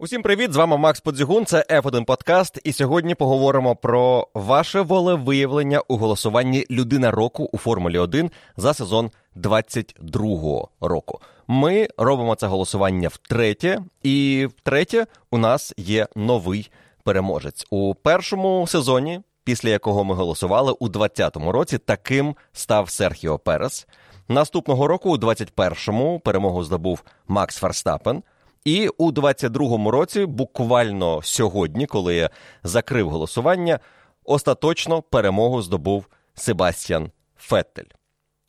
Усім привіт! З вами Макс Подзігун, це F1 Подкаст. І сьогодні поговоримо про ваше волевиявлення у голосуванні Людина року у Формулі 1 за сезон 22-го року. Ми робимо це голосування втретє, і втретє у нас є новий переможець у першому сезоні, після якого ми голосували у 2020 році. Таким став Серхіо Перес. Наступного року, у 21-му, перемогу здобув Макс Ферстапен. І у 22-му році, буквально сьогодні, коли я закрив голосування, остаточно перемогу здобув Себастьян Феттель.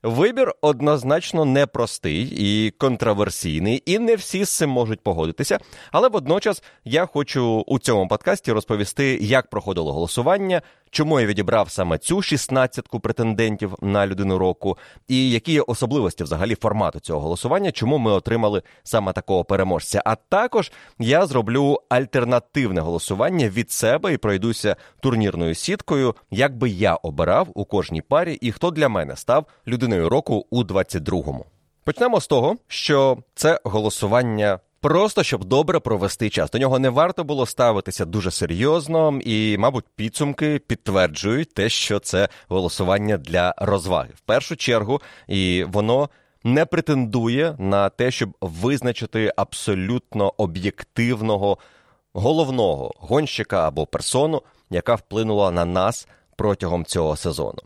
Вибір однозначно непростий і контроверсійний, і не всі з цим можуть погодитися. Але водночас я хочу у цьому подкасті розповісти, як проходило голосування, чому я відібрав саме цю шістнадцятку претендентів на людину року, і які є особливості взагалі формату цього голосування, чому ми отримали саме такого переможця. А також я зроблю альтернативне голосування від себе і пройдуся турнірною сіткою, як би я обирав у кожній парі і хто для мене став людиною року у 22-му. Почнемо з того, що це голосування Просто щоб добре провести час. До нього не варто було ставитися дуже серйозно, і, мабуть, підсумки підтверджують те, що це голосування для розваги. В першу чергу, і воно не претендує на те, щоб визначити абсолютно об'єктивного головного гонщика або персону, яка вплинула на нас протягом цього сезону.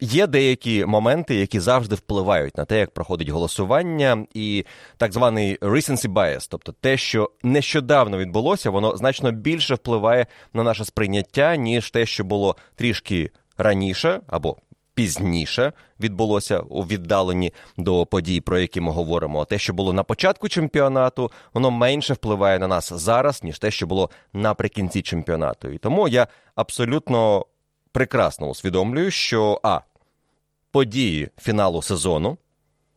Є деякі моменти, які завжди впливають на те, як проходить голосування, і так званий recency bias, тобто те, що нещодавно відбулося, воно значно більше впливає на наше сприйняття, ніж те, що було трішки раніше або пізніше відбулося у віддаленні до подій, про які ми говоримо. Те, що було на початку чемпіонату, воно менше впливає на нас зараз, ніж те, що було наприкінці чемпіонату. І тому я абсолютно прекрасно усвідомлюю, що а події фіналу сезону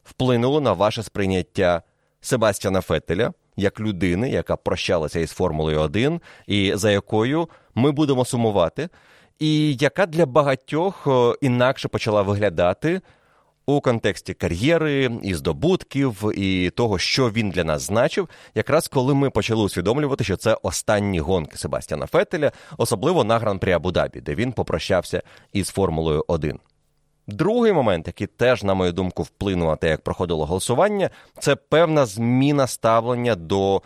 вплинули на ваше сприйняття Себастьяна Феттеля як людини, яка прощалася із Формулою 1, і за якою ми будемо сумувати, і яка для багатьох інакше почала виглядати. У контексті кар'єри і здобутків, і того, що він для нас значив, якраз коли ми почали усвідомлювати, що це останні гонки Себастьяна Фетеля, особливо на гран-прі Абу-Дабі, де він попрощався із Формулою 1. Другий момент, який теж, на мою думку, вплинув на те, як проходило голосування, це певна зміна ставлення до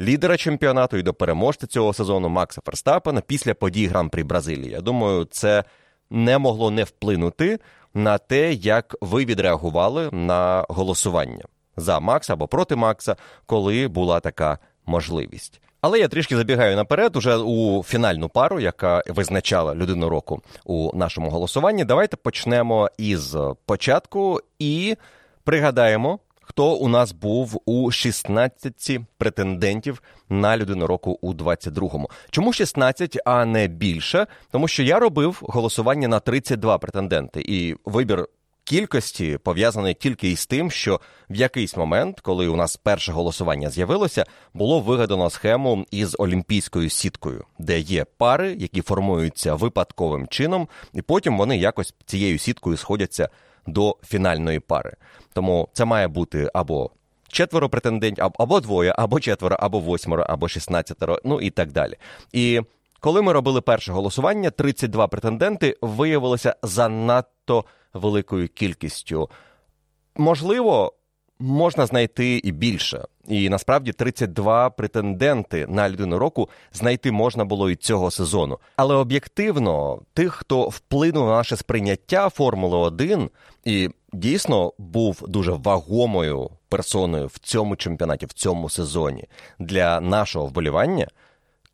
лідера чемпіонату і до переможця цього сезону Макса Ферстапена після подій Гран-прі Бразилії. Я думаю, це не могло не вплинути на те, як ви відреагували на голосування за Макса або проти Макса, коли була така можливість. Але я трішки забігаю наперед, уже у фінальну пару, яка визначала людину року у нашому голосуванні. Давайте почнемо із початку і пригадаємо, хто у нас був у 16 претендентів на людину року у 22-му. Чому 16, а не більше? Тому що я робив голосування на 32 претенденти, і вибір кількості пов'язаний тільки із тим, що в якийсь момент, коли у нас перше голосування з'явилося, було вигадано схему із олімпійською сіткою, де є пари, які формуються випадковим чином, і потім вони якось цією сіткою сходяться до фінальної пари. Тому це має бути або четверо претендентів, або двоє, або четверо, або восьмеро, або шістнадцятеро, ну і так далі. І коли ми робили перше голосування, 32 претенденти виявилися занадто великою кількістю. Можливо, можна знайти і більше. І насправді 32 претенденти на людину року знайти можна було і цього сезону. Але об'єктивно, тих, хто вплинув на наше сприйняття Формули 1 і дійсно був дуже вагомою персоною в цьому чемпіонаті, в цьому сезоні для нашого вболівання.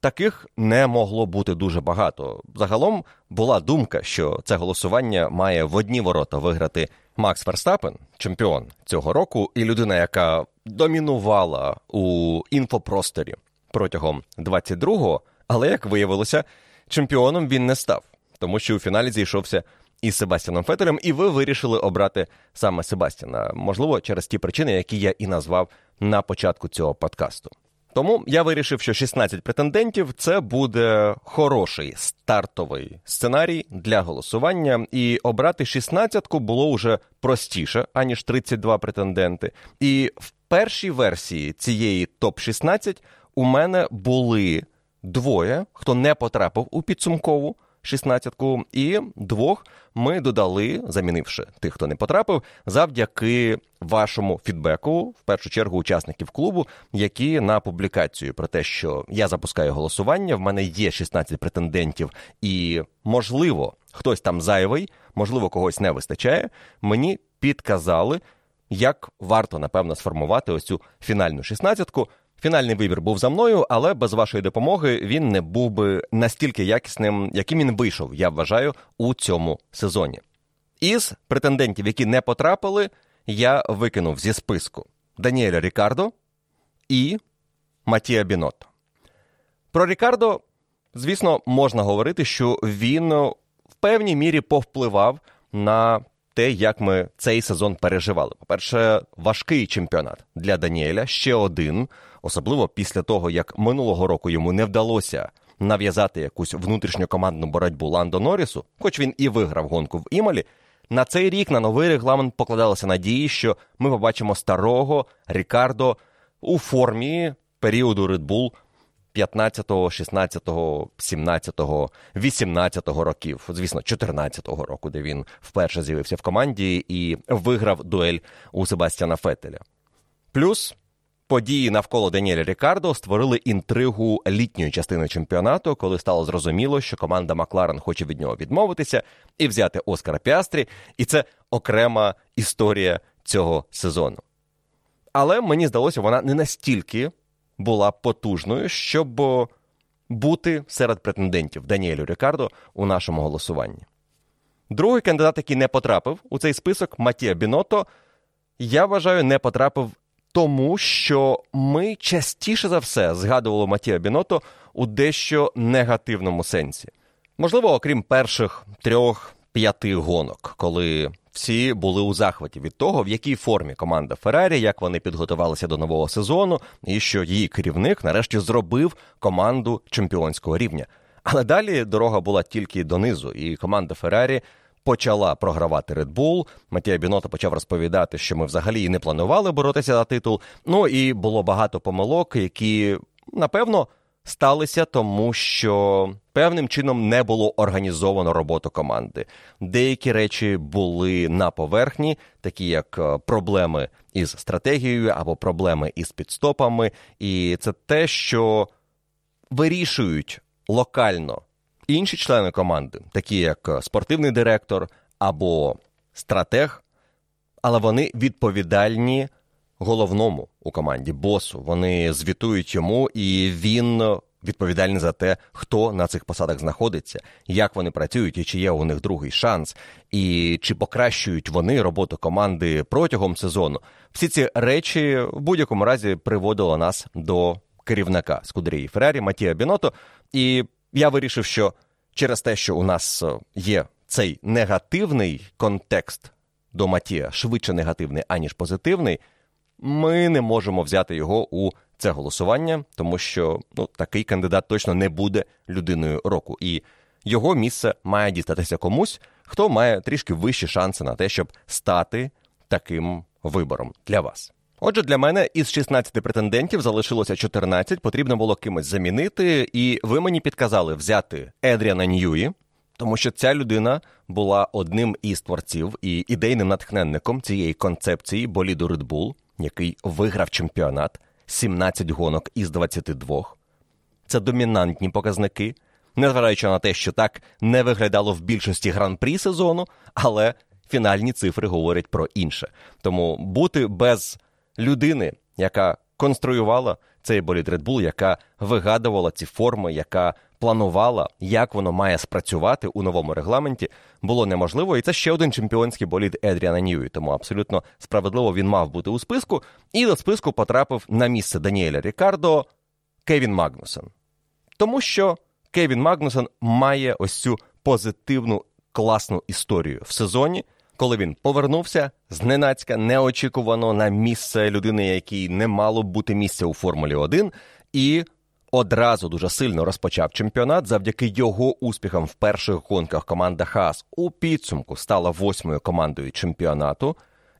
Таких не могло бути дуже багато. Загалом була думка, що це голосування має в одні ворота виграти Макс Верстапен, чемпіон цього року, і людина, яка домінувала у інфопросторі протягом 22-го, але як виявилося, чемпіоном він не став, тому що у фіналі зійшовся із Себастьяном Фетелем, і ви вирішили обрати саме Себастьяна. Можливо, через ті причини, які я і назвав на початку цього подкасту. Тому я вирішив, що 16 претендентів це буде хороший стартовий сценарій для голосування, і обрати 16-ку було вже простіше, аніж 32 претенденти. І в першій версії цієї топ-16 у мене були двоє, хто не потрапив у підсумкову. 16-ку, і двох ми додали, замінивши тих, хто не потрапив, завдяки вашому фідбеку, в першу чергу, учасників клубу, які на публікацію про те, що я запускаю голосування, в мене є 16 претендентів, і можливо, хтось там зайвий, можливо, когось не вистачає. Мені підказали, як варто напевно сформувати ось цю фінальну шістнадцятку. Фінальний вибір був за мною, але без вашої допомоги він не був би настільки якісним, яким він вийшов, я вважаю, у цьому сезоні. Із претендентів, які не потрапили, я викинув зі списку Даніеля Рікардо і Матія Бінотто. Про Рікардо, звісно, можна говорити, що він в певній мірі повпливав на те, як ми цей сезон переживали. По-перше, важкий чемпіонат для Даніеля ще один, особливо після того, як минулого року йому не вдалося нав'язати якусь внутрішню командну боротьбу Ландо Норрісу, хоч він і виграв гонку в Імалі. На цей рік на новий регламент покладалися надії, що ми побачимо старого Рікардо у формі періоду Red Bull 15, 16, 17, 18 років, звісно, 14-го року, де він вперше з'явився в команді і виграв дуель у Себастьяна Фетеля. Плюс події навколо Даніеля Рікардо створили інтригу літньої частини чемпіонату, коли стало зрозуміло, що команда Макларен хоче від нього відмовитися і взяти Оскара Піастрі, і це окрема історія цього сезону. Але мені здалося, вона не настільки була потужною, щоб бути серед претендентів Даніелю Рікардо у нашому голосуванні. Другий кандидат, який не потрапив у цей список, Матія Бінотто, я вважаю, не потрапив тому, що ми частіше за все згадували Матія Бінотто у дещо негативному сенсі. Можливо, окрім перших трьох-п'яти гонок, коли всі були у захваті від того, в якій формі команда Феррарі, як вони підготувалися до нового сезону, і що її керівник нарешті зробив команду чемпіонського рівня. Але далі дорога була тільки донизу, і команда Феррарі почала програвати Red Bull. Матія Бінота почав розповідати, що ми взагалі і не планували боротися за титул. Ну і було багато помилок, які напевно сталися, тому що певним чином не було організовано роботу команди. Деякі речі були на поверхні, такі як е, проблеми із стратегією або проблеми із підстопами. І це те, що вирішують локально інші члени команди, такі як е, спортивний директор або стратег, але вони відповідальні головному у команді босу. Вони звітують йому, і він відповідальний за те, хто на цих посадах знаходиться, як вони працюють, і чи є у них другий шанс, і чи покращують вони роботу команди протягом сезону. Всі ці речі в будь-якому разі приводили нас до керівника Скудерії Феррарі Матія Біното. І я вирішив, що через те, що у нас є цей негативний контекст до Матія, швидше негативний, аніж позитивний ми не можемо взяти його у це голосування, тому що ну, такий кандидат точно не буде людиною року. І його місце має дістатися комусь, хто має трішки вищі шанси на те, щоб стати таким вибором для вас. Отже, для мене із 16 претендентів залишилося 14, потрібно було кимось замінити, і ви мені підказали взяти Едріана Ньюї, тому що ця людина була одним із творців і ідейним натхненником цієї концепції боліду Bull який виграв чемпіонат 17 гонок із 22. Це домінантні показники, незважаючи на те, що так не виглядало в більшості гран-прі сезону, але фінальні цифри говорять про інше. Тому бути без людини, яка конструювала цей болід Red Bull, яка вигадувала ці форми, яка планувала, як воно має спрацювати у новому регламенті, було неможливо. І це ще один чемпіонський болід Едріана Ньюї. Тому абсолютно справедливо він мав бути у списку. І до списку потрапив на місце Даніеля Рікардо Кевін Магнусен. Тому що Кевін Магнусен має ось цю позитивну класну історію в сезоні. Коли він повернувся зненацька неочікувано на місце людини, якій не мало б бути місця у Формулі 1, і одразу дуже сильно розпочав чемпіонат. Завдяки його успіхам в перших гонках команда Хас у підсумку стала восьмою командою чемпіонату.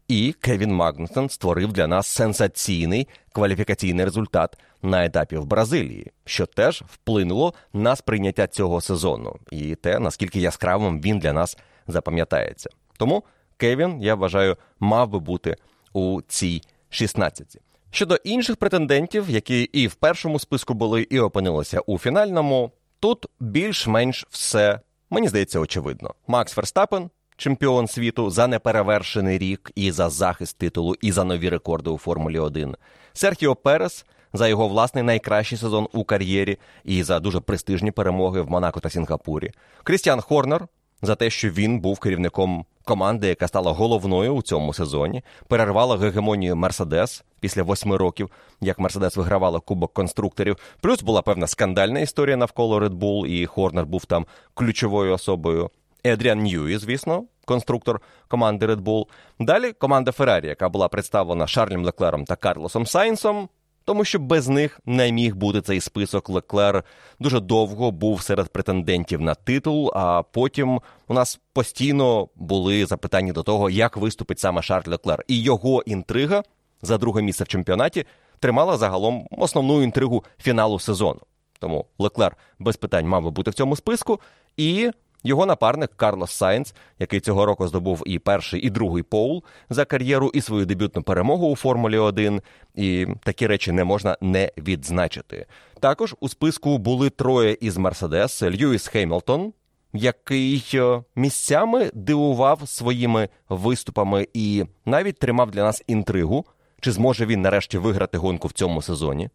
І Кевін Магнусон створив для нас сенсаційний кваліфікаційний результат на етапі в Бразилії, що теж вплинуло на сприйняття цього сезону і те, наскільки яскравим він для нас запам'ятається. Тому Кевін, я вважаю, мав би бути у цій 16. Щодо інших претендентів, які і в першому списку були, і опинилися у фінальному, тут більш-менш все, мені здається, очевидно. Макс Ферстапен, чемпіон світу за неперевершений рік і за захист титулу, і за нові рекорди у Формулі 1. Серхіо Перес за його власний найкращий сезон у кар'єрі і за дуже престижні перемоги в Монако та Сінгапурі. Крістіан Хорнер за те, що він був керівником команди, яка стала головною у цьому сезоні, перервала гегемонію Мерседес після восьми років, як Мерседес вигравала Кубок конструкторів. Плюс була певна скандальна історія навколо Red Bull, і Хорнер був там ключовою особою. Едріан Ньюї, звісно, конструктор команди Red Bull. Далі команда Феррарі, яка була представлена Шарлем Леклером та Карлосом Сайнсом. Тому що без них не міг бути цей список. Леклер дуже довго був серед претендентів на титул. А потім у нас постійно були запитання до того, як виступить саме Шарль Леклер. І його інтрига за друге місце в чемпіонаті тримала загалом основну інтригу фіналу сезону. Тому Леклер без питань мав би бути в цьому списку. І його напарник Карлос Сайнц, який цього року здобув і перший, і другий поул за кар'єру, і свою дебютну перемогу у Формулі 1. І такі речі не можна не відзначити. Також у списку були троє із Мерседес: Льюіс Хеймлтон, який е, місцями дивував своїми виступами і навіть тримав для нас інтригу, чи зможе він нарешті виграти гонку в цьому сезоні.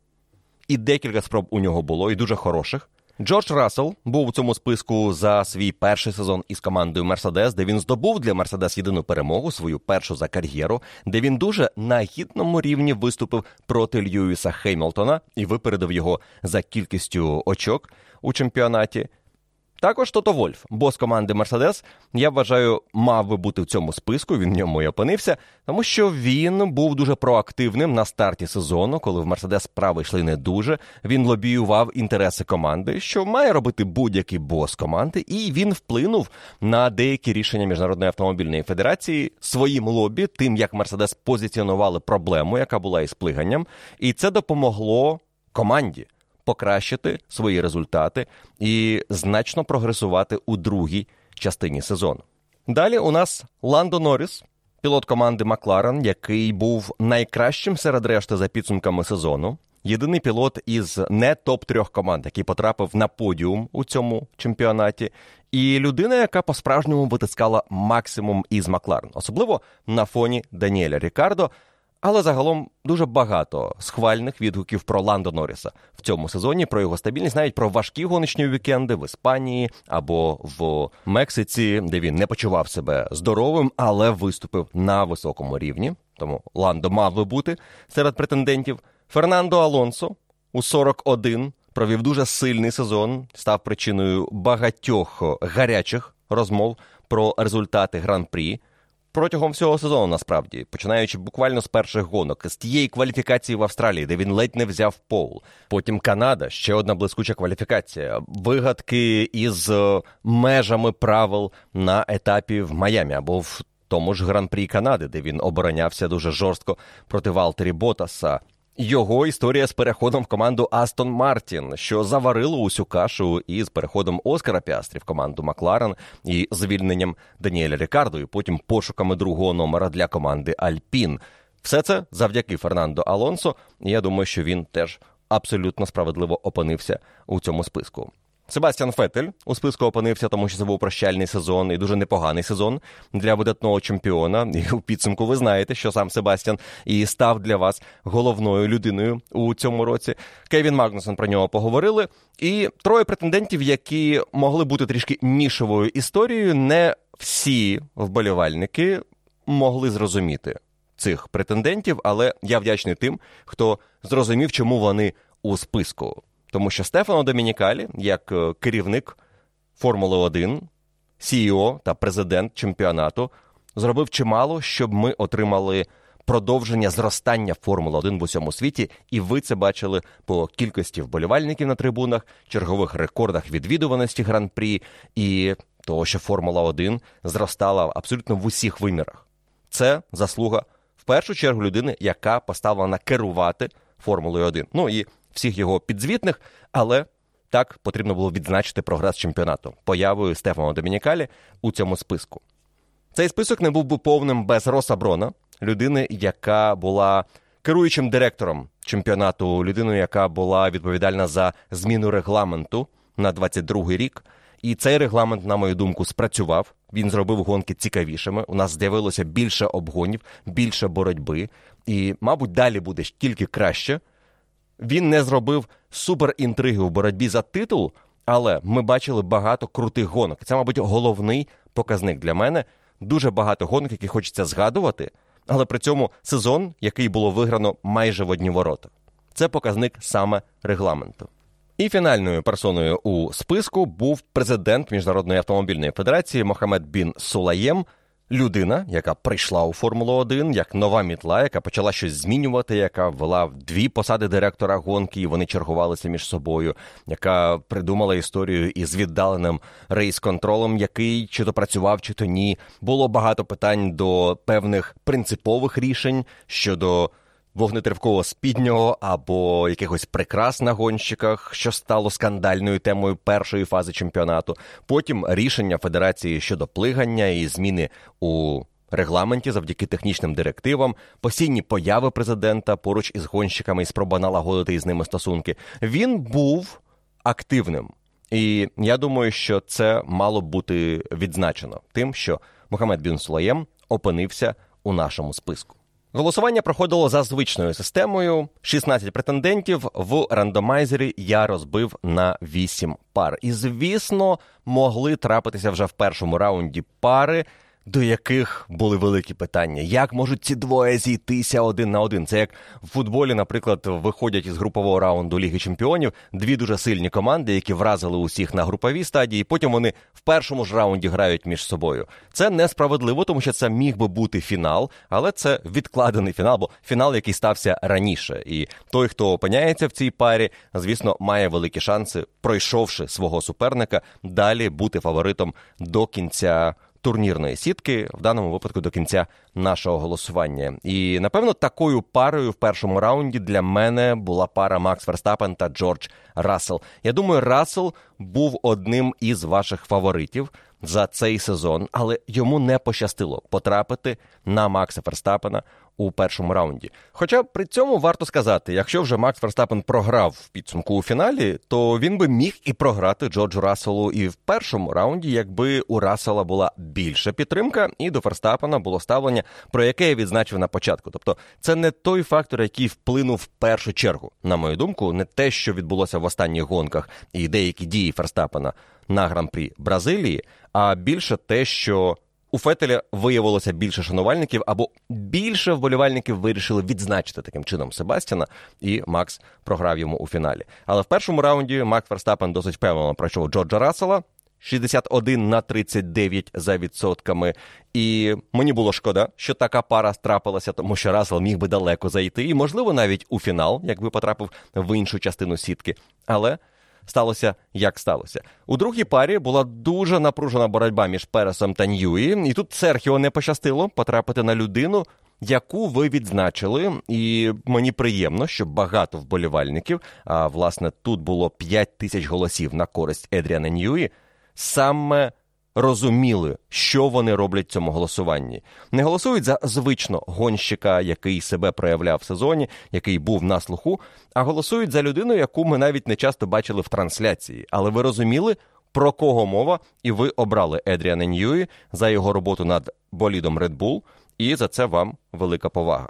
І декілька спроб у нього було, і дуже хороших. Джордж Рассел був у цьому списку за свій перший сезон із командою Мерседес, де він здобув для Мерседес єдину перемогу, свою першу за кар'єру, де він дуже на гідному рівні виступив проти Льюіса Хеймлтона і випередив його за кількістю очок у чемпіонаті. Також Тото Вольф, бос команди Мерседес, я вважаю, мав би бути в цьому списку. Він в ньому і опинився, тому що він був дуже проактивним на старті сезону, коли в Мерседес справи йшли не дуже. Він лобіював інтереси команди, що має робити будь-який бос команди, і він вплинув на деякі рішення міжнародної автомобільної федерації своїм лобі, тим як Мерседес позиціонували проблему, яка була із плиганням, і це допомогло команді покращити свої результати і значно прогресувати у другій частині сезону. Далі у нас Ландо Норріс, пілот команди Макларен, який був найкращим серед решти за підсумками сезону. Єдиний пілот із не топ трьох команд, який потрапив на подіум у цьому чемпіонаті, і людина, яка по-справжньому витискала максимум із Макларен, особливо на фоні Даніеля Рікардо, але загалом дуже багато схвальних відгуків про Ландо Норріса в цьому сезоні, про його стабільність, навіть про важкі гоночні вікенди в Іспанії або в Мексиці, де він не почував себе здоровим, але виступив на високому рівні. Тому Ландо мав би бути серед претендентів. Фернандо Алонсо у 41 провів дуже сильний сезон, став причиною багатьох гарячих розмов про результати гран-прі протягом всього сезону, насправді, починаючи буквально з перших гонок, з тієї кваліфікації в Австралії, де він ледь не взяв пол. Потім Канада, ще одна блискуча кваліфікація, вигадки із е, межами правил на етапі в Майамі або в тому ж гран-прі Канади, де він оборонявся дуже жорстко проти Валтері Ботаса. Його історія з переходом в команду Астон Мартін, що заварило усю кашу із переходом Оскара Піастрі в команду Макларен і звільненням Даніеля Рікардо, і потім пошуками другого номера для команди Альпін. Все це завдяки Фернандо Алонсо. Я думаю, що він теж абсолютно справедливо опинився у цьому списку. Себастьян Фетель у списку опинився, тому що це був прощальний сезон і дуже непоганий сезон для видатного чемпіона. І у підсумку ви знаєте, що сам Себастьян і став для вас головною людиною у цьому році. Кевін Магнусон про нього поговорили. І троє претендентів, які могли бути трішки нішовою історією, не всі вболівальники могли зрозуміти цих претендентів, але я вдячний тим, хто зрозумів, чому вони у списку. Тому що Стефано Домінікалі, як е, керівник Формули 1, CEO та президент чемпіонату, зробив чимало, щоб ми отримали продовження зростання Формули 1 в усьому світі, і ви це бачили по кількості вболівальників на трибунах, чергових рекордах відвідуваності гран-прі і того, що Формула 1 зростала абсолютно в усіх вимірах. це заслуга в першу чергу людини, яка поставлена керувати Формулою 1. Ну і всіх його підзвітних, але так потрібно було відзначити прогрес чемпіонату появою Стефана Домінікалі у цьому списку. Цей список не був би повним без Роса Брона, людини, яка була керуючим директором чемпіонату, людиною, яка була відповідальна за зміну регламенту на 22-й рік. І цей регламент, на мою думку, спрацював. Він зробив гонки цікавішими. У нас з'явилося більше обгонів, більше боротьби, і, мабуть, далі буде тільки краще. Він не зробив суперінтриги у боротьбі за титул, але ми бачили багато крутих гонок. Це, мабуть, головний показник для мене. Дуже багато гонок, які хочеться згадувати, але при цьому сезон, який було виграно майже в одні ворота. Це показник саме регламенту. І фінальною персоною у списку був президент Міжнародної автомобільної федерації Мохамед Бін Сулаєм, людина, яка прийшла у Формулу 1 як нова мітла, яка почала щось змінювати, яка ввела дві посади директора гонки, і вони чергувалися між собою, яка придумала історію із віддаленим рейс-контролем, який чи то працював, чи то ні. Було багато питань до певних принципових рішень щодо вогнетривкого спіднього або якихось прикрас на гонщиках, що стало скандальною темою першої фази чемпіонату. Потім рішення федерації щодо плигання і зміни у. Регламенті завдяки технічним директивам, постійні появи президента поруч із гонщиками і спроба налагодити із ними стосунки. Він був активним, і я думаю, що це мало бути відзначено тим, що Мохамед Бін Сулаєм опинився у нашому списку. Голосування проходило за звичною системою. 16 претендентів в рандомайзері я розбив на 8 пар. І, звісно, могли трапитися вже в першому раунді пари, до яких були великі питання. Як можуть ці двоє зійтися один на один? Це як в футболі, наприклад, виходять із групового раунду Ліги Чемпіонів дві дуже сильні команди, які вразили усіх на груповій стадії. Потім вони в першому ж раунді грають між собою. Це несправедливо, тому що це міг би бути фінал, але це відкладений фінал, бо фінал, який стався раніше. І той, хто опиняється в цій парі, звісно, має великі шанси, пройшовши свого суперника, далі бути фаворитом до кінця турнірної сітки, в даному випадку до кінця нашого голосування. І напевно такою парою в першому раунді для мене була пара Макс Верстапен та Джордж Рассел. Я думаю, Рассел був одним із ваших фаворитів за цей сезон, але йому не пощастило потрапити на Макса Ферстапена у першому раунді. Хоча при цьому варто сказати, якщо вже Макс Ферстапен програв в підсумку у фіналі, то він би міг і програти Джорджу Расселу і в першому раунді, якби у Рассела була більша підтримка, і до Ферстапена було ставлення, про яке я відзначив на початку. Тобто, це не той фактор, який вплинув в першу чергу, на мою думку, не те, що відбулося в останніх гонках, і деякі дії Ферстапена на гран-прі Бразилії, а більше те, що у Фетеля виявилося більше шанувальників, або більше вболівальників вирішили відзначити таким чином Себастьяна, і Макс програв йому у фіналі. Але в першому раунді Макс Верстапен досить впевнено пройшов Джорджа Рассела. 61 на 39 за відсотками. І мені було шкода, що така пара трапилася, тому що Рассел міг би далеко зайти, і, можливо, навіть у фінал, якби потрапив в іншу частину сітки. Але сталося як сталося. У другій парі була дуже напружена боротьба між Пересом та Ньюї, і тут Серхіо не пощастило потрапити на людину. Яку ви відзначили, і мені приємно, що багато вболівальників, а власне тут було 5 тисяч голосів на користь Едріана Ньюї, саме розуміли, що вони роблять в цьому голосуванні. Не голосують за звично гонщика, який себе проявляв в сезоні, який був на слуху, а голосують за людину, яку ми навіть не часто бачили в трансляції. Але ви розуміли, про кого мова, і ви обрали Едріана Ньюї за його роботу над болідом Red Bull, і за це вам велика повага.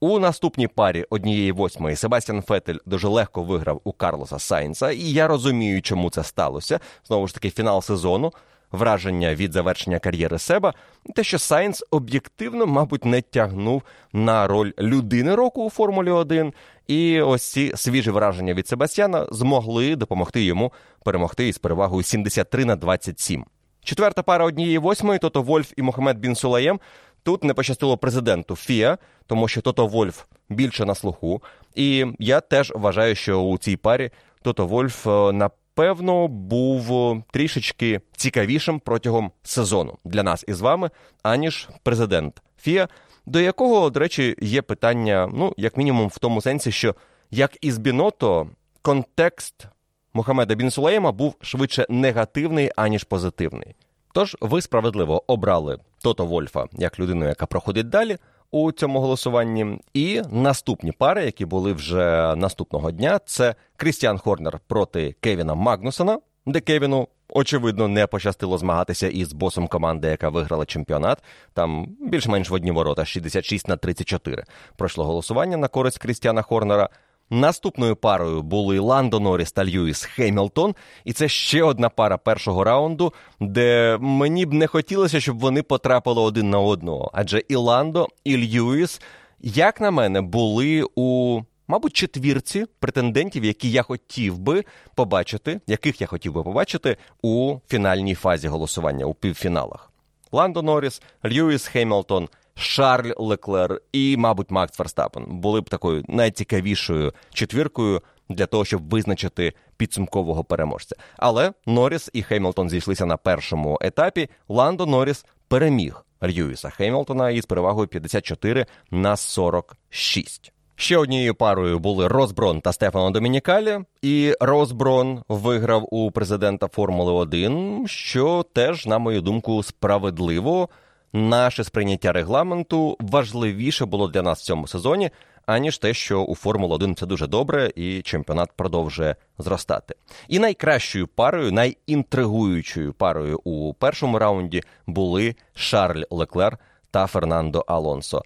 У наступній парі однієї восьмої Себастьян Фетель дуже легко виграв у Карлоса Сайнса, і я розумію, чому це сталося. Знову ж таки, фінал сезону враження від завершення кар'єри Себа, те, що Сайнс об'єктивно, мабуть, не тягнув на роль людини року у Формулі 1, і ось ці свіжі враження від Себастьяна змогли допомогти йому перемогти із перевагою 73 на 27. Четверта пара однієї восьмої Тото Вольф і Мохамед Бін Сулаєм. Тут не пощастило президенту Фіа, тому що Тото Вольф більше на слуху. І я теж вважаю, що у цій парі Тото Вольф е, на напевно, був трішечки цікавішим протягом сезону для нас із вами, аніж президент Фія, до якого, до речі, є питання, ну, як мінімум, в тому сенсі, що як і з Біното, контекст Мухаммеда Бін Сулейма був швидше негативний, аніж позитивний. Тож ви справедливо обрали Тото Вольфа як людину, яка проходить далі у цьому голосуванні. І наступні пари, які були вже наступного дня, це Крістіан Хорнер проти Кевіна Магнусона, де Кевіну. Очевидно, не пощастило змагатися із босом команди, яка виграла чемпіонат. Там більш-менш в одні ворота 66 на 34. Пройшло голосування на користь Крістіана Хорнера. Наступною парою були Ландо Норріс та Льюіс Хеймлтон, і це ще одна пара першого раунду, де мені б не хотілося, щоб вони потрапили один на одного. Адже і Ландо, і Льюіс, як на мене, були у. Мабуть, четвірці претендентів, які я хотів би побачити, яких я хотів би побачити у фінальній фазі голосування у півфіналах. Ландо Норріс, Льюіс Хеймлтон, Шарль Леклер і, мабуть, Макс Ферстапен були б такою найцікавішою четвіркою для того, щоб визначити підсумкового переможця. Але Норріс і Хеймлтон зійшлися на першому етапі. Ландо Норріс переміг Льюіса Хеймлтона із перевагою 54 на 46. Ще однією парою були Розброн та Стефано Домінікалі, і Розброн виграв у президента Формули 1, що теж, на мою думку, справедливо наше сприйняття регламенту важливіше було для нас в цьому сезоні, аніж те, що у Формула 1 це дуже добре, і чемпіонат продовжує зростати. І найкращою парою, найінтригуючою парою у першому раунді були Шарль Леклер та Фернандо Алонсо.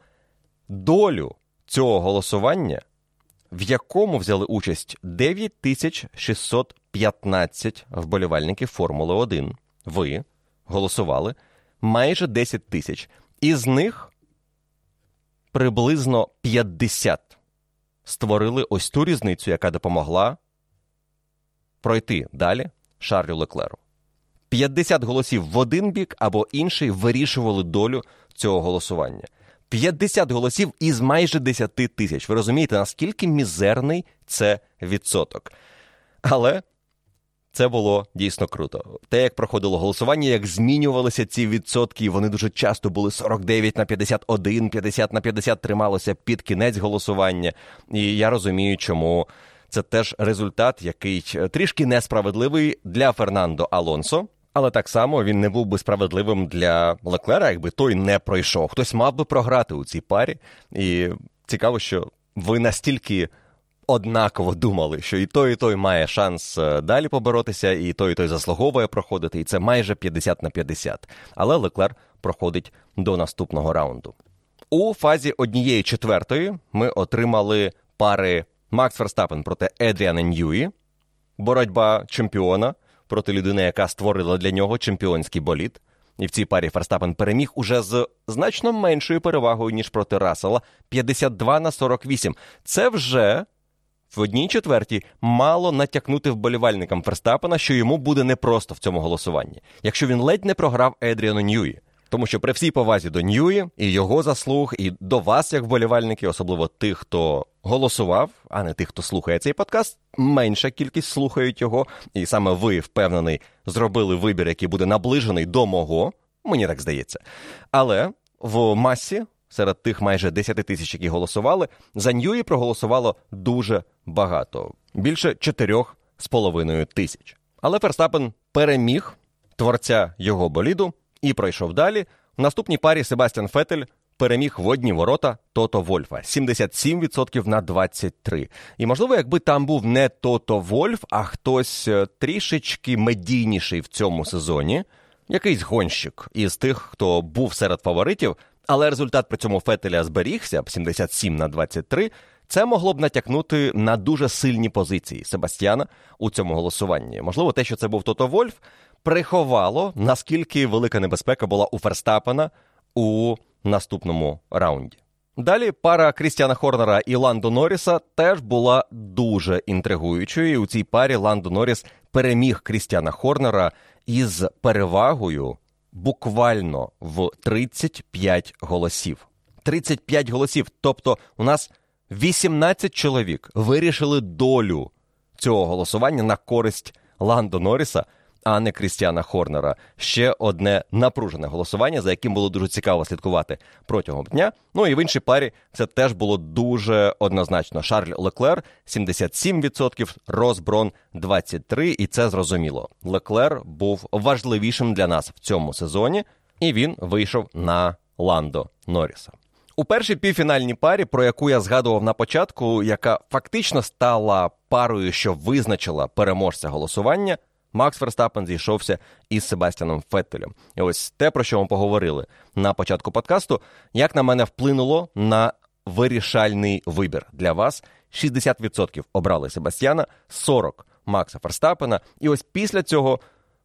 Долю цього голосування, в якому взяли участь 9615 вболівальників Формули 1. Ви голосували майже 10 тисяч. Із них приблизно 50 створили ось ту різницю, яка допомогла пройти далі Шарлю Леклеру. 50 голосів в один бік або інший вирішували долю цього голосування. 50 голосів із майже 10 тисяч. Ви розумієте, наскільки мізерний це відсоток. Але це було дійсно круто. Те, як проходило голосування, як змінювалися ці відсотки, вони дуже часто були 49 на 51, 50 на 50 трималося під кінець голосування. І я розумію, чому це теж результат, який трішки несправедливий для Фернандо Алонсо. Але так само він не був би справедливим для Леклера, якби той не пройшов. Хтось мав би програти у цій парі. І цікаво, що ви настільки однаково думали, що і той, і той має шанс е, далі поборотися, і той, і той заслуговує проходити, і це майже 50 на 50. Але Леклер проходить до наступного раунду. У фазі однієї четвертої ми отримали пари Макс Ферстапен проти Едріана Ньюї, боротьба чемпіона проти людини, яка створила для нього чемпіонський боліт. І в цій парі Ферстапен переміг уже з значно меншою перевагою, ніж проти Рассела 52 на 48. Це вже в одній четвертій мало натякнути вболівальникам Ферстапена, що йому буде непросто в цьому голосуванні, якщо він ледь не програв Едріану Ньюї. Тому що при всій повазі до Ньюї і його заслуг, і до вас, як вболівальники, особливо тих, хто голосував, а не тих, хто слухає цей подкаст, менша кількість слухають його, і саме ви, впевнений, зробили вибір, який буде наближений до мого, мені так здається. Але в масі серед тих майже 10 тисяч, які голосували, за Ньюї проголосувало дуже багато більше 4,5 тисяч. Але Ферстапен переміг творця його боліду і пройшов далі. В наступній парі Себастьян Фетель переміг водні ворота Тото Вольфа 77% на 23%. І можливо, якби там був не Тото Вольф, а хтось е, трішечки медійніший в цьому сезоні, якийсь гонщик із тих, хто був серед фаворитів, але результат при цьому Фетеля зберігся 77 на 23, це могло б натякнути на дуже сильні позиції Себастьяна у цьому голосуванні. Можливо, те, що це був Тото Вольф, приховало наскільки велика небезпека була у Ферстапена у наступному раунді. Далі пара Крістіана Хорнера і Ландо Норріса теж була дуже інтригуючою. І У цій парі Ландо Норріс переміг Крістіана Хорнера із перевагою буквально в 35 голосів. 35 голосів. Тобто, у нас 18 чоловік вирішили долю цього голосування на користь Ландо Норріса, а не Крістіана Хорнера. Ще одне напружене голосування, за яким було дуже цікаво слідкувати протягом дня. Ну і в іншій парі це теж було дуже однозначно. Шарль Леклер 77%, Росброн 23%, і це зрозуміло. Леклер був важливішим для нас в цьому сезоні, і він вийшов на Ландо Норріса. У першій півфінальній парі, про яку я згадував на початку, яка фактично стала парою, що визначила переможця голосування, Макс Верстапен зійшовся із Себастьяном Феттелем. І ось те, про що ми поговорили на початку подкасту, як на мене вплинуло на вирішальний вибір для вас. 60% обрали Себастьяна, 40% Макса Ферстапена. І ось після цього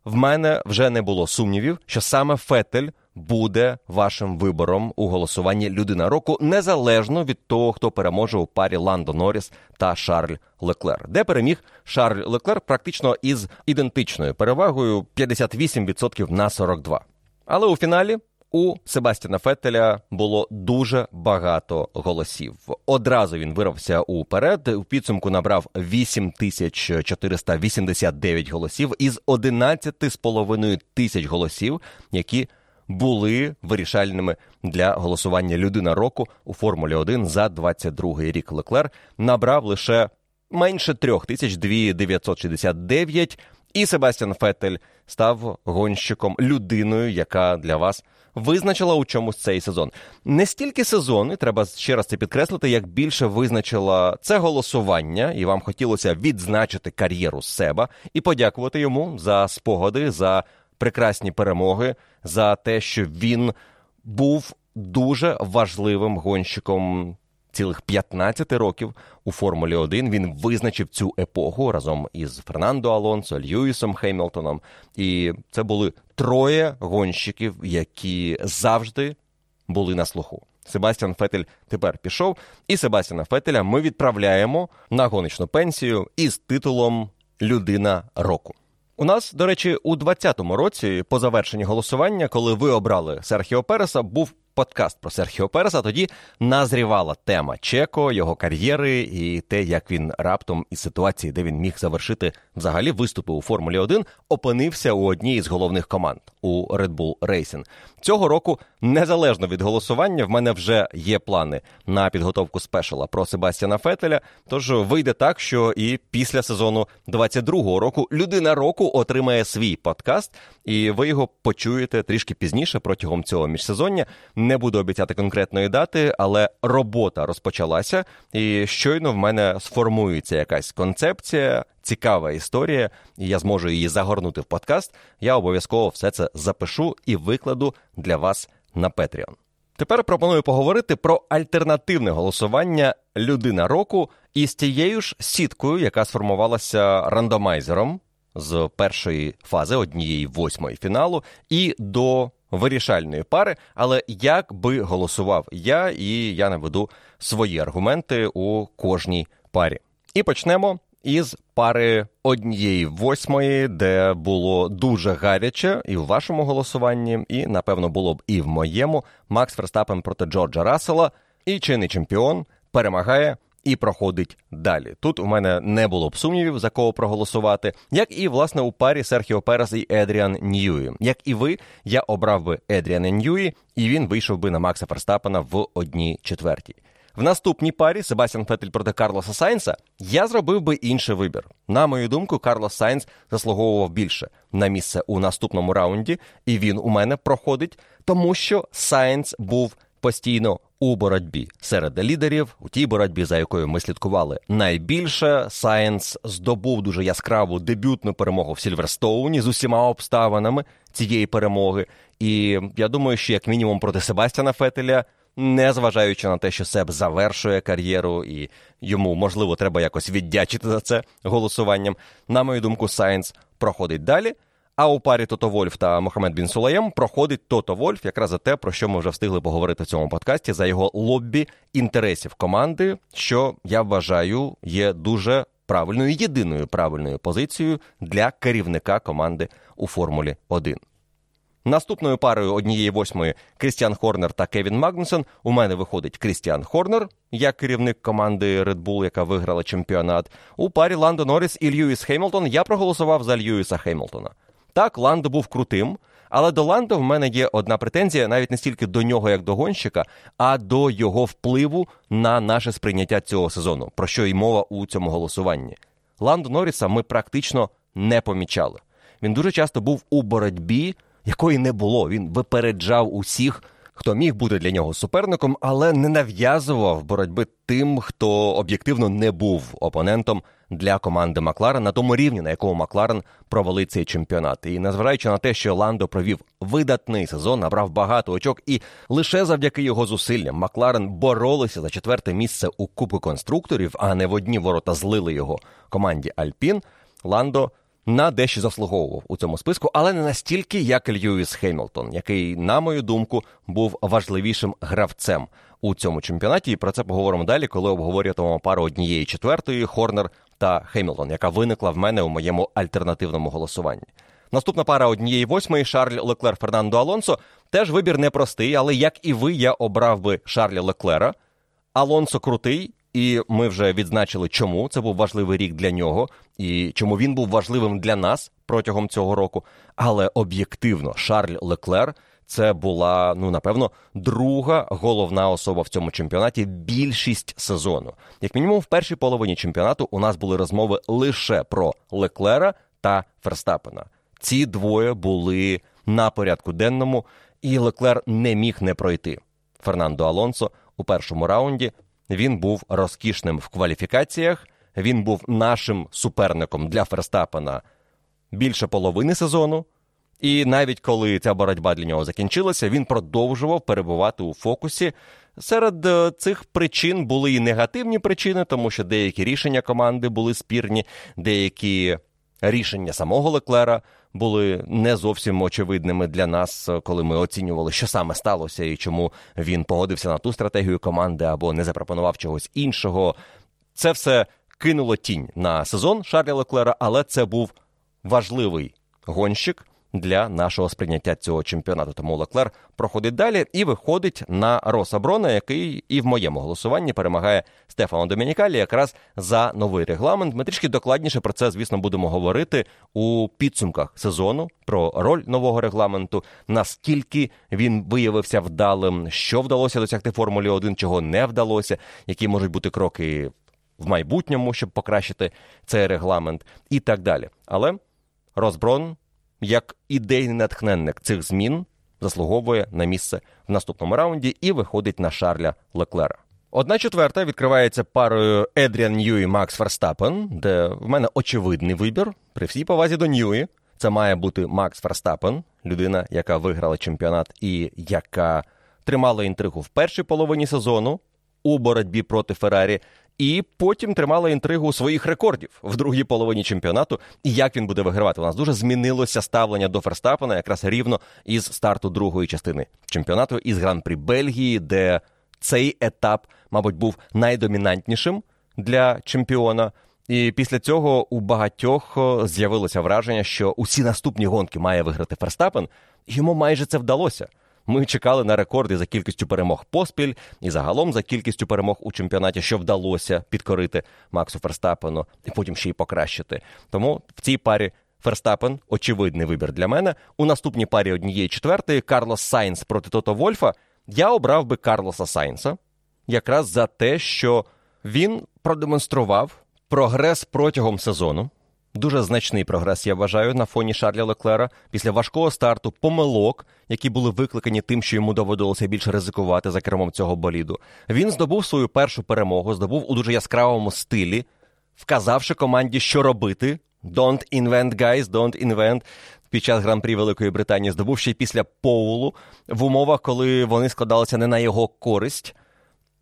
в мене вже не було сумнівів, що саме Фетель буде вашим вибором у голосуванні людина року, незалежно від того, хто переможе у парі Ландо Норріс та Шарль Леклер, де переміг Шарль Леклер практично із ідентичною перевагою 58% на 42%. Але у фіналі. У Себастіна Феттеля було дуже багато голосів. Одразу він вирвався уперед. У підсумку набрав 8489 голосів із 11,5 тисяч голосів, які були вирішальними для голосування людина року у Формулі 1 за 22 рік. Леклер набрав лише менше 3969, і Себастьян Феттель став гонщиком людиною, яка для вас визначила у чомусь цей сезон. Не стільки сезони, треба ще раз це підкреслити, як більше визначила це голосування, і вам хотілося відзначити кар'єру себе і подякувати йому за спогади, за прекрасні перемоги, за те, що він був дуже важливим гонщиком. Цілих 15 років у Формулі 1 він визначив цю епоху разом із Фернандо Алонсо, Льюісом Хеймлтоном. І це були троє гонщиків, які завжди були на слуху. Себастьян Фетель тепер пішов, і Себастьяна Фетеля ми відправляємо на гоночну пенсію із титулом Людина року. У нас, до речі, у 2020 році, по завершенні голосування, коли ви обрали Серхіо Переса, був подкаст про Серхіо Переса. Тоді назрівала тема Чеко, його кар'єри і те, як він раптом із ситуації, де він міг завершити взагалі виступи у Формулі 1, опинився у одній із головних команд у Red Bull Racing. Цього року, незалежно від голосування, в мене вже є плани на підготовку спешала про Себастьяна Фетеля. Тож вийде так, що і після сезону 22-го року людина року отримає свій подкаст, і ви його почуєте трішки пізніше протягом цього міжсезоння. Не буду обіцяти конкретної дати, але робота розпочалася, і щойно в мене сформується якась концепція, цікава історія, і я зможу її загорнути в подкаст. Я обов'язково все це запишу і викладу для вас на Patreon. Тепер пропоную поговорити про альтернативне голосування людина року із тією ж сіткою, яка сформувалася рандомайзером з першої фази однієї восьмої фіналу, і до вирішальної пари. Але як би голосував я, і я наведу свої аргументи у кожній парі. І почнемо із пари однієї восьмої, де було дуже гаряче і в вашому голосуванні, і напевно було б і в моєму. Макс Ферстапен проти Джорджа Рассела і чинний чемпіон перемагає. І проходить далі. Тут у мене не було б сумнівів, за кого проголосувати, як і власне у парі Серхіо Перес і Едріан Ньюї. Як і ви, я обрав би Едріана Ньюї, і він вийшов би на Макса Ферстапена в одній четвертій. В наступній парі Себастьян Фетель проти Карлоса Сайнса я зробив би інший вибір. На мою думку, Карлос Сайнс заслуговував більше на місце у наступному раунді, і він у мене проходить, тому що Сайнс був постійно у боротьбі серед лідерів, у тій боротьбі, за якою ми слідкували найбільше. Сайнс здобув дуже яскраву дебютну перемогу в Сільверстоуні з усіма обставинами цієї перемоги. І я думаю, що як мінімум проти Себастьяна Фетеля незважаючи на те, що Себ завершує кар'єру, і йому можливо треба якось віддячити за це голосуванням. На мою думку, Сайнс проходить далі. А у парі Тото Вольф та Мохамед Бін Сулаєм проходить Тото Вольф, якраз за те, про що ми вже встигли поговорити в цьому подкасті, за його лобі інтересів команди, що я вважаю є дуже правильною єдиною правильною позицією для керівника команди у Формулі 1. Наступною парою однієї восьмої Крістіан Хорнер та Кевін Магнусон. У мене виходить Крістіан Хорнер, як керівник команди Red Bull, яка виграла чемпіонат. У парі Ландо Норріс і Льюіс Хеймлтон я проголосував за Льюіса Хеймлтона. Так, Ландо був крутим, але до Ландо в мене є одна претензія навіть не стільки до нього, як до гонщика, а до його впливу на наше сприйняття цього сезону, про що й мова у цьому голосуванні. Ландо Норріса ми практично не помічали. Він дуже часто був у боротьбі, якої не було. Він випереджав усіх, хто міг бути для нього суперником, але не нав'язував боротьби тим, хто об'єктивно не був опонентом для команди Макларен на тому рівні, на якому Макларен провели цей чемпіонат. І незважаючи на те, що Ландо провів видатний сезон, набрав багато очок, і лише завдяки його зусиллям Макларен боролися за четверте місце у Кубку конструкторів, а не в одні ворота злили його команді Альпін. Ландо на дещо заслуговував у цьому списку, але не настільки, як Льюіс Хемілтон, який, на мою думку, був важливішим гравцем у цьому чемпіонаті. І про це поговоримо далі, коли обговорюватимемо пару однієї четвертої Хорнер та Хемілтон, яка виникла в мене у моєму альтернативному голосуванні. Наступна пара однієї восьмої Шарль Леклер Фернандо Алонсо. Теж вибір непростий, але як і ви, я обрав би Шарля Леклера. Алонсо крутий, і ми вже відзначили, чому це був важливий рік для нього, і чому він був важливим для нас протягом цього року. Але об'єктивно, Шарль Леклер це була, ну напевно, друга головна особа в цьому чемпіонаті більшість сезону. Як мінімум, в першій половині чемпіонату у нас були розмови лише про Леклера та Ферстапена. Ці двоє були на порядку денному, і Леклер не міг не пройти. Фернандо Алонсо у першому раунді він був розкішним в кваліфікаціях. Він був нашим суперником для Ферстапена більше половини сезону. І навіть коли ця боротьба для нього закінчилася, він продовжував перебувати у фокусі. Серед е, цих причин були і негативні причини, тому що деякі рішення команди були спірні, деякі рішення самого Леклера були не зовсім очевидними для нас, коли ми оцінювали, що саме сталося і чому він погодився на ту стратегію команди або не запропонував чогось іншого. Це все кинуло тінь на сезон Шарля Леклера, але це був важливий гонщик для нашого сприйняття цього чемпіонату. Тому Леклер проходить далі і виходить на Роса Брона, який і в моєму голосуванні перемагає Стефано Домінікалі якраз за новий регламент. Ми трішки докладніше про це, звісно, будемо говорити у підсумках сезону про роль нового регламенту, наскільки він виявився вдалим, що вдалося досягти Формулі 1, чого не вдалося, які можуть бути кроки. В майбутньому, щоб покращити цей регламент, і так далі. Але Росброн як ідейний натхненник цих змін заслуговує на місце в наступному раунді і виходить на Шарля Леклера. Одна четверта відкривається парою Едріан Ньюі Макс Ферстапен, де в мене очевидний вибір. При всій повазі до Ньюї. Це має бути Макс Ферстапен, людина, яка виграла чемпіонат і яка тримала інтригу в першій половині сезону у боротьбі проти Феррарі, і потім тримала інтригу своїх рекордів в другій половині чемпіонату. І як він буде вигравати? У нас дуже змінилося ставлення до Ферстапена якраз рівно із старту другої частини чемпіонату із гран-прі Бельгії, де цей етап, мабуть, був найдомінантнішим для чемпіона. І після цього у багатьох з'явилося враження, що усі наступні гонки має виграти Ферстапен. Йому майже це вдалося. Ми чекали на рекорди за кількістю перемог поспіль і загалом за кількістю перемог у чемпіонаті, що вдалося підкорити Максу Ферстапену, і потім ще й покращити. Тому в цій парі. Ферстапен очевидний вибір для мене. У наступній парі однієї четвертої Карлос Сайнс проти Тото Вольфа. Я обрав би Карлоса Сайнса якраз за те, що він продемонстрував прогрес протягом сезону. Дуже значний прогрес, я вважаю, на фоні Шарля Леклера після важкого старту помилок, які були викликані тим, що йому доводилося більше ризикувати за кермом цього боліду. Він здобув свою першу перемогу, здобув у дуже яскравому стилі, вказавши команді, що робити. Don't invent, guys, don't invent. Під час гран-прі Великої Британії здобув ще й після Поулу в умовах, коли вони складалися не на його користь.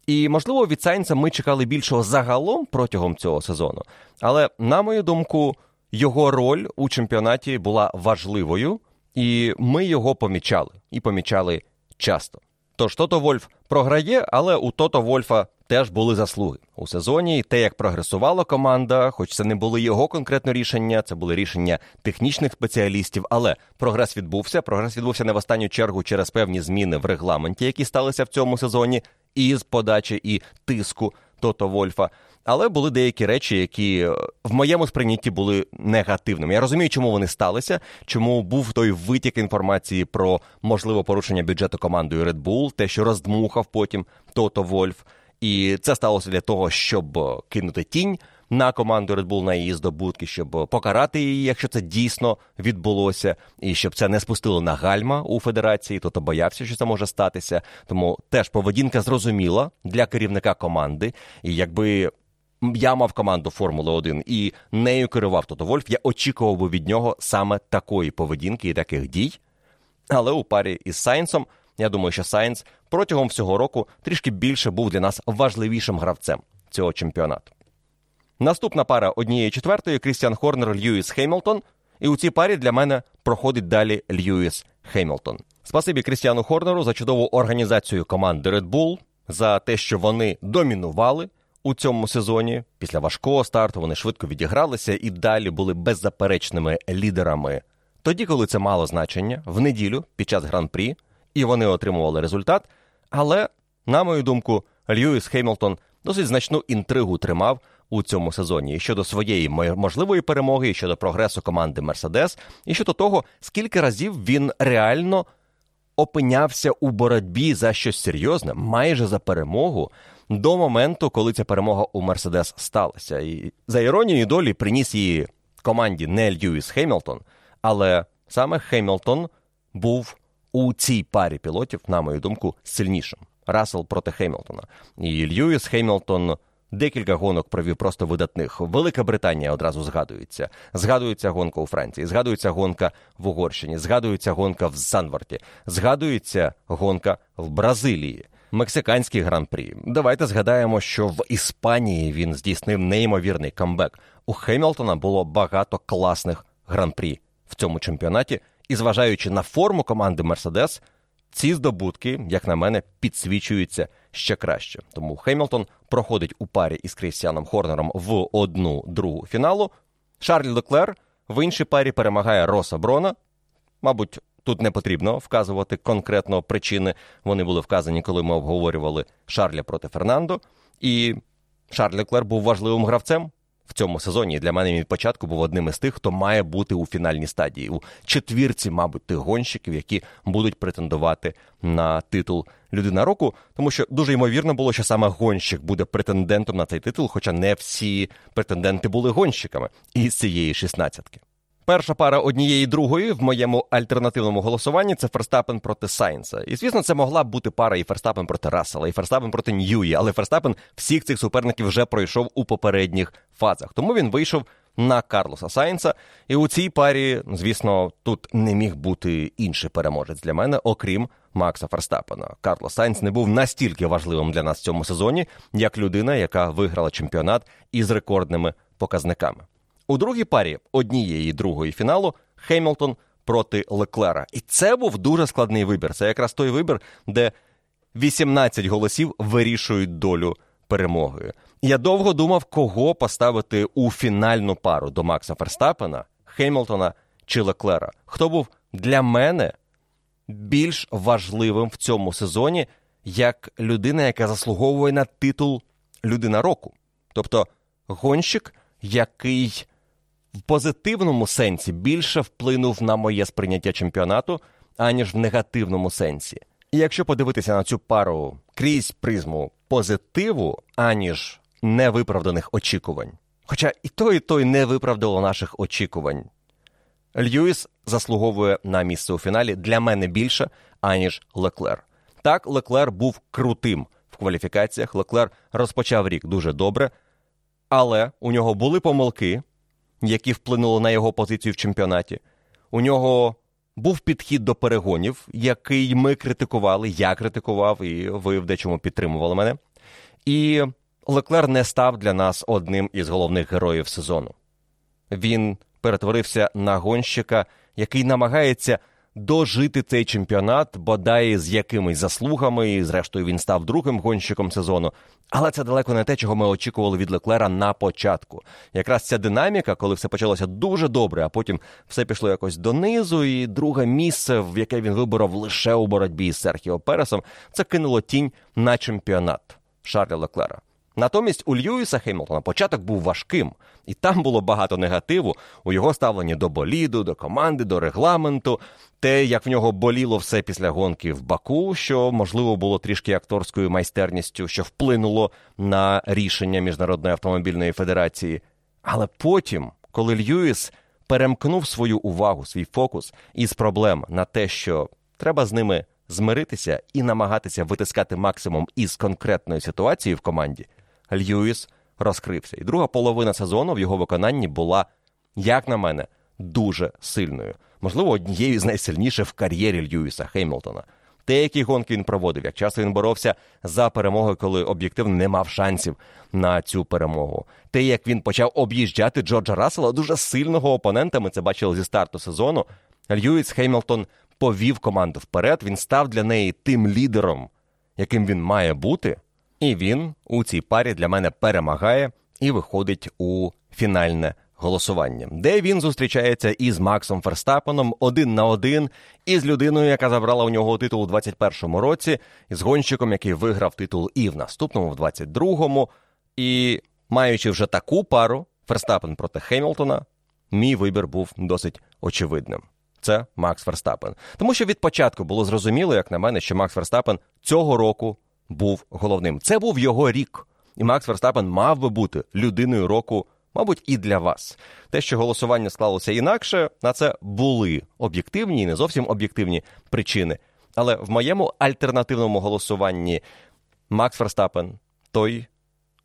І, можливо, від Сайнца ми чекали більшого загалом протягом цього сезону. Але, на мою думку, його роль у чемпіонаті була важливою, і ми його помічали і помічали часто. Тож Тото Вольф програє, але у Тото Вольфа теж були заслуги у сезоні. Те, як прогресувала команда, хоч це не були його конкретно рішення, це були рішення технічних спеціалістів. Але прогрес відбувся. Прогрес відбувся не в останню чергу через певні зміни в регламенті, які сталися в цьому сезоні, і з подачі і тиску Тото Вольфа. Але були деякі речі, які е, в моєму сприйнятті були негативними. Я розумію, чому вони сталися, чому був той витік інформації про можливе порушення бюджету командою Red Bull, те, що роздмухав потім Тото Вольф. І це сталося для того, щоб е, кинути тінь на команду Red Bull на її здобутки, щоб покарати її, якщо це дійсно відбулося, і щоб це не спустило на гальма у федерації, то то боявся, що це може статися. Тому теж поведінка зрозуміла для керівника команди. І якби я мав команду Формули 1 і нею керував Тото Вольф, я очікував би від нього саме такої поведінки і таких дій. Але у парі із Сайнсом, я думаю, що Сайнс протягом всього року трішки більше був для нас важливішим гравцем цього чемпіонату. Наступна пара однієї четвертої Крістіан Хорнер Льюіс Хеймлтон. І у цій парі для мене проходить далі Льюіс Хеймлтон. Спасибі Крістіану Хорнеру за чудову організацію команди Red Bull, за те, що вони домінували у цьому сезоні. Після важкого старту вони швидко відігралися і далі були беззаперечними лідерами. Тоді, коли це мало значення, в неділю під час гран-прі, і вони отримували результат. Але, на мою думку, Льюіс Хеймлтон досить значну інтригу тримав у цьому сезоні і щодо своєї можливої перемоги, і щодо прогресу команди Мерседес, і щодо того, скільки разів він реально опинявся у боротьбі за щось серйозне, майже за перемогу. До моменту, коли ця перемога у Мерседес сталася, і за іронією долі приніс її команді не Льюіс Хеймлтон, але саме Хеймлтон був у цій парі пілотів, на мою думку, сильнішим. Рассел проти Хеймлтона. І Льюіс Хеймлтон декілька гонок провів просто видатних. Велика Британія одразу згадується. Згадується гонка у Франції, згадується гонка в Угорщині, згадується гонка в Санварті, згадується гонка в Бразилії. Мексиканський гран-прі. Давайте згадаємо, що в Іспанії він здійснив неймовірний камбек. У Хемілтона було багато класних гран-прі в цьому чемпіонаті, і зважаючи на форму команди Мерседес, ці здобутки, як на мене, підсвічуються ще краще. Тому Хемілтон проходить у парі із Крістіаном Хорнером в одну другу фіналу. Шарль Леклер в іншій парі перемагає Роса Брона. Мабуть, тут не потрібно вказувати конкретно причини. Вони були вказані, коли ми обговорювали Шарля проти Фернандо. І Шарль Леклер був важливим гравцем в цьому сезоні. Для мене він початку був одним із тих, хто має бути у фінальній стадії, у четвірці, мабуть, тих гонщиків, які будуть претендувати на титул людина року, тому що дуже ймовірно було, що саме гонщик буде претендентом на цей титул, хоча не всі претенденти були гонщиками із цієї шістнадцятки. Перша пара однієї другої в моєму альтернативному голосуванні це Ферстапен проти Сайнса. І звісно, це могла б бути пара і Ферстапен проти Рассела, і Ферстапен проти Ньюї, але Ферстапен всіх цих суперників вже пройшов у попередніх фазах. Тому він вийшов на Карлоса Сайнса. І у цій парі, звісно, тут не міг бути інший переможець для мене, окрім Макса Ферстапена. Карлос Сайнс не був настільки важливим для нас в цьому сезоні, як людина, яка виграла чемпіонат із рекордними показниками. У другій парі однієї другої фіналу Хеймлтон проти Леклера. І це був дуже складний вибір. Це якраз той вибір, де 18 голосів вирішують долю перемоги. Я довго думав, кого поставити у фінальну пару до Макса Ферстапена, Хеймлтона чи Леклера. Хто був для мене більш важливим в цьому сезоні як людина, яка заслуговує на титул людина року. Тобто гонщик, який в позитивному сенсі більше вплинув на моє сприйняття чемпіонату, аніж в негативному сенсі. І якщо подивитися на цю пару крізь призму позитиву, аніж невиправданих очікувань. Хоча і той, і той не виправдало наших очікувань. Льюіс заслуговує на місце у фіналі для мене більше, аніж Леклер. Так, Леклер був крутим в кваліфікаціях. Леклер розпочав рік дуже добре, але у нього були помилки, які вплинули на його позицію в чемпіонаті. У нього був підхід до перегонів, який ми критикували, я критикував, і ви в дечому підтримували мене. І Леклер не став для нас одним із головних героїв сезону. Він перетворився на гонщика, який намагається дожити цей чемпіонат, бодай з якимись заслугами, і зрештою він став другим гонщиком сезону. Але це далеко не те, чого ми очікували від Леклера на початку. Якраз ця динаміка, коли все почалося дуже добре, а потім все пішло якось донизу, і друге місце, в яке він виборов лише у боротьбі з Серхіо Пересом, це кинуло тінь на чемпіонат Шарля Леклера. Натомість у Льюіса Хеймлтона початок був важким, і там було багато негативу у його ставленні до боліду, до команди, до регламенту. Те, як в нього боліло все після гонки в Баку, що можливо було трішки акторською майстерністю, що вплинуло на рішення Міжнародної автомобільної федерації. Але потім, коли Льюіс перемкнув свою увагу, свій фокус із проблем на те, що треба з ними змиритися і намагатися витискати максимум із конкретної ситуації в команді, Льюіс розкрився. І друга половина сезону в його виконанні була, як на мене, дуже сильною. Можливо, однією з найсильніших в кар'єрі Льюіса Хеймлтона. Те, які гонки він проводив, як часто він боровся за перемогою, коли об'єктивно не мав шансів на цю перемогу. Те, як він почав об'їжджати Джорджа Рассела, дуже сильного опонента. Ми це бачили зі старту сезону. Льюіс Хеймлтон повів команду вперед. Він став для неї тим лідером, яким він має бути. І він у цій парі для мене перемагає і виходить у фінальне голосування, де він зустрічається із Максом Ферстапеном один на один, із людиною, яка забрала у нього титул у 21-му році, з гонщиком, який виграв титул і в наступному, в 22-му. І маючи вже таку пару Ферстапен проти Хемілтона, мій вибір був досить очевидним. Це Макс Ферстапен. Тому що від початку було зрозуміло, як на мене, що Макс Ферстапен цього року був головним. Це був його рік. І Макс Верстапен мав би бути людиною року, мабуть, і для вас. Те, що голосування склалося інакше, на це були об'єктивні і не зовсім об'єктивні причини. Але в моєму альтернативному голосуванні Макс Верстапен той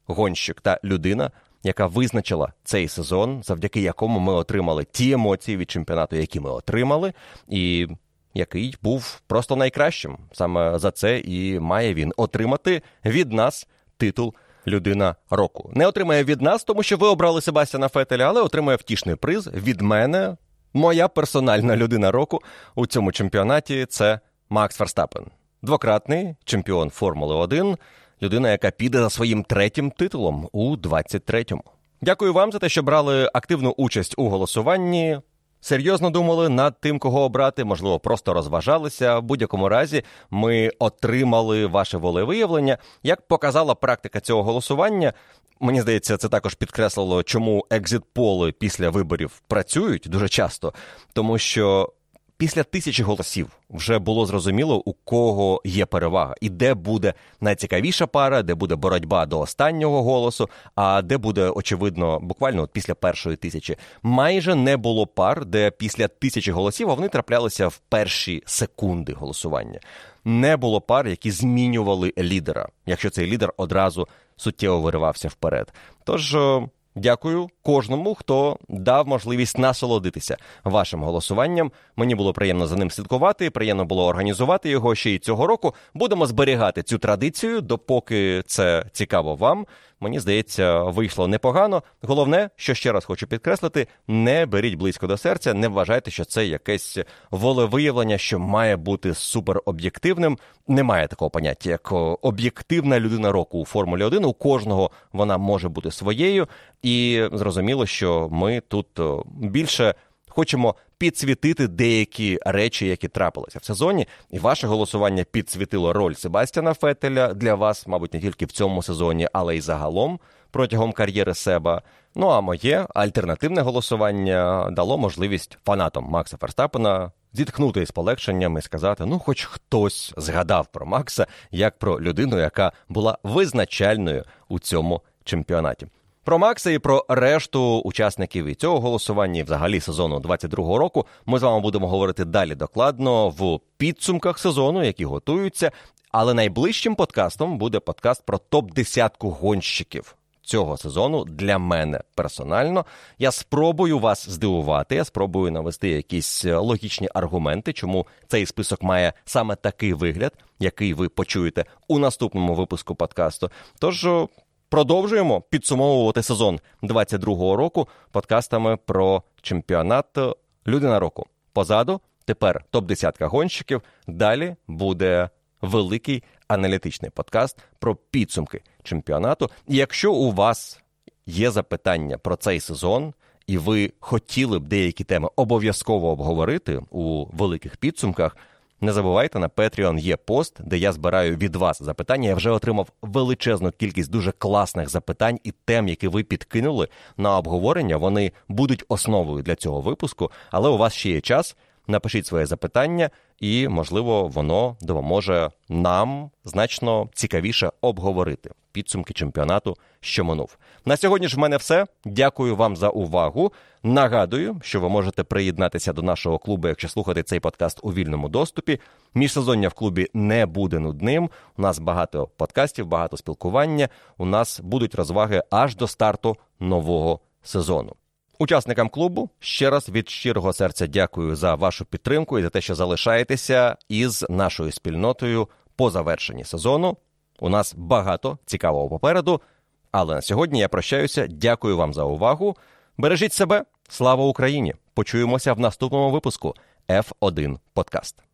гонщик та людина, яка визначила цей сезон, завдяки якому ми отримали ті емоції від чемпіонату, які ми отримали, і який був просто найкращим. Саме за це і має він отримати від нас титул. Людина року не отримає від нас, тому що ви обрали Себастьяна Фетеля, але отримає втішний приз від мене. Моя персональна людина року у цьому чемпіонаті це Макс Ферстапен, двократний чемпіон Формули 1, людина, яка піде за своїм третім титулом у 23-му. Дякую вам за те, що брали активну участь у голосуванні. Серйозно думали над тим, кого обрати, можливо, просто розважалися. В будь-якому разі ми отримали ваше волевиявлення. Як показала практика цього голосування, мені здається, це також підкреслило, чому екзит-поли після виборів працюють дуже часто, тому що після тисячі голосів вже було зрозуміло, у кого є перевага, і де буде найцікавіша пара, де буде боротьба до останнього голосу, а де буде очевидно, буквально от після першої тисячі. Майже не було пар, де після тисячі голосів вони траплялися в перші секунди голосування. Не було пар, які змінювали лідера, якщо цей лідер одразу суттєво виривався вперед. Тож. Дякую кожному, хто дав можливість насолодитися вашим голосуванням. Мені було приємно за ним слідкувати. Приємно було організувати його ще й цього року. Будемо зберігати цю традицію, допоки це цікаво вам. Мені здається, вийшло непогано. Головне, що ще раз хочу підкреслити: не беріть близько до серця, не вважайте, що це якесь волевиявлення, що має бути супероб'єктивним. Немає такого поняття, як об'єктивна людина року у Формулі 1. У кожного вона може бути своєю, і зрозуміло, що ми тут більше хочемо підсвітити деякі речі, які трапилися в сезоні. І ваше голосування підсвітило роль Себастьяна Фетеля для вас, мабуть, не тільки в цьому сезоні, але й загалом протягом кар'єри Себа. Ну а моє альтернативне голосування дало можливість фанатам Макса Ферстапена зітхнути із полегшенням і сказати: ну, хоч хтось згадав про Макса як про людину, яка була визначальною у цьому чемпіонаті. Про Макса і про решту учасників і цього голосування, і взагалі сезону 22-го року, ми з вами будемо говорити далі докладно в підсумках сезону, які готуються. Але найближчим подкастом буде подкаст про топ-10 гонщиків цього сезону для мене персонально. Я спробую вас здивувати. Я спробую навести якісь логічні аргументи, чому цей список має саме такий вигляд, який ви почуєте у наступному випуску подкасту. Тож продовжуємо підсумовувати сезон 22-го року подкастами про чемпіонат Людина року. Позаду тепер топ-10 гонщиків. Далі буде великий аналітичний подкаст про підсумки чемпіонату. І якщо у вас є запитання про цей сезон, і ви хотіли б деякі теми обов'язково обговорити у великих підсумках, Не забувайте, на Patreon є пост, де я збираю від вас запитання. Я вже отримав величезну кількість дуже класних запитань і тем, які ви підкинули на обговорення. Вони будуть основою для цього випуску, але у вас ще є час. Напишіть своє запитання, і, можливо, воно допоможе нам значно цікавіше обговорити підсумки чемпіонату, що минув. На сьогодні ж в мене все. Дякую вам за увагу. Нагадую, що ви можете приєднатися до нашого клубу, якщо слухати цей подкаст у вільному доступі. Міжсезоння в клубі не буде нудним. У нас багато подкастів, багато спілкування. У нас будуть розваги аж до старту нового сезону. Учасникам клубу ще раз від щирого серця дякую за вашу підтримку і за те, що залишаєтеся із нашою спільнотою по завершенні сезону. У нас багато цікавого попереду. Але на сьогодні я прощаюся. Дякую вам за увагу. Бережіть себе, слава Україні! Почуємося в наступному випуску F1 Подкаст.